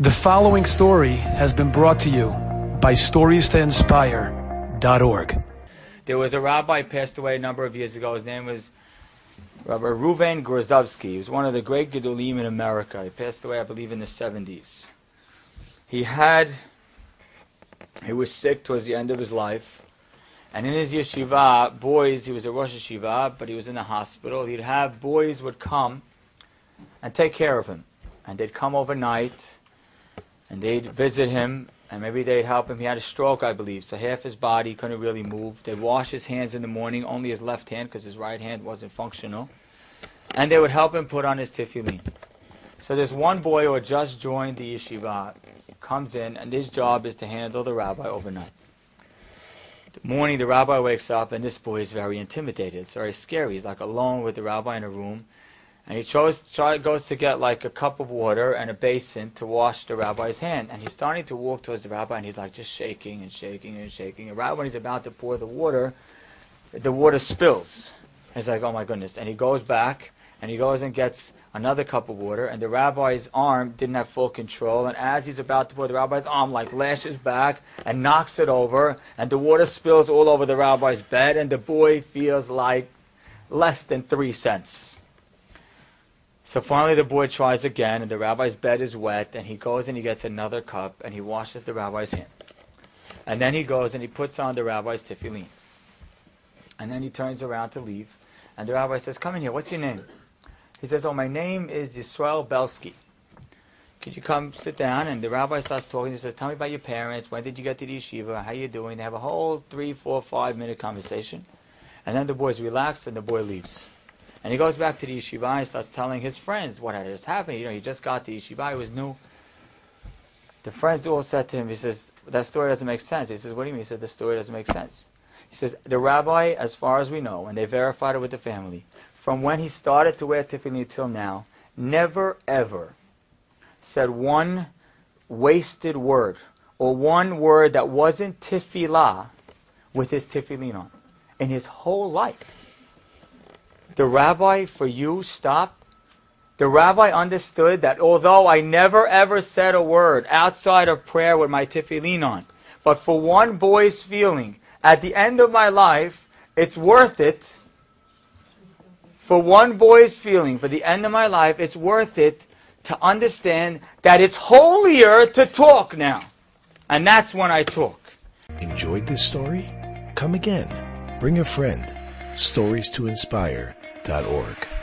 The following story has been brought to you by StoriesToInspire.org. There was a rabbi passed away a number of years ago. His name was Rabbi Reuven Grozovsky. He was one of the great Gedolim in America. He passed away, I believe, in the 70s. He had, he was sick towards the end of his life. And in his yeshiva, boys, he was a Rosh Yeshiva, but he was in the hospital. He'd have boys would come and take care of him. And they'd come overnight and they'd visit him, and maybe they'd help him. He had a stroke, I believe, so half his body couldn't really move. They'd wash his hands in the morning, only his left hand, because his right hand wasn't functional. And they would help him put on his tefillin. So this one boy who had just joined the yeshiva comes in, and his job is to handle the rabbi overnight. The morning, the rabbi wakes up, and this boy is very intimidated. It's very scary. He's like alone with the rabbi in a room. And he chose, goes to get like a cup of water and a basin to wash the rabbi's hand. And he's starting to walk towards the rabbi, and he's like just shaking and shaking and shaking. And right when he's about to pour the water, the water spills. And he's like, oh my goodness. And he goes back, and he goes and gets another cup of water, and the rabbi's arm didn't have full control. And as he's about to pour, the rabbi's arm like lashes back and knocks it over, and the water spills all over the rabbi's bed, and the boy feels like less than three cents. So finally, the boy tries again, and the rabbi's bed is wet, and he goes and he gets another cup, and he washes the rabbi's hand. And then he goes and he puts on the rabbi's tefillin. And then he turns around to leave, and the rabbi says, Come in here, what's your name? He says, Oh, my name is Yisrael Belsky. Could you come sit down? And the rabbi starts talking. He says, Tell me about your parents. When did you get to the yeshiva? How you doing? They have a whole three, four, five minute conversation. And then the boy's relaxed, and the boy leaves. And he goes back to the yeshiva and starts telling his friends what had just happened. You know, he just got to yeshiva, he was new. The friends all said to him, he says, that story doesn't make sense. He says, what do you mean? He said, the story doesn't make sense. He says, the rabbi, as far as we know, and they verified it with the family, from when he started to wear tefillin till now, never ever said one wasted word or one word that wasn't tefillah with his tefillin on in his whole life. The rabbi for you stopped. The rabbi understood that although I never ever said a word outside of prayer with my tefillin on, but for one boy's feeling, at the end of my life, it's worth it. For one boy's feeling, for the end of my life, it's worth it to understand that it's holier to talk now. And that's when I talk. Enjoyed this story? Come again. Bring a friend. Stories to inspire org.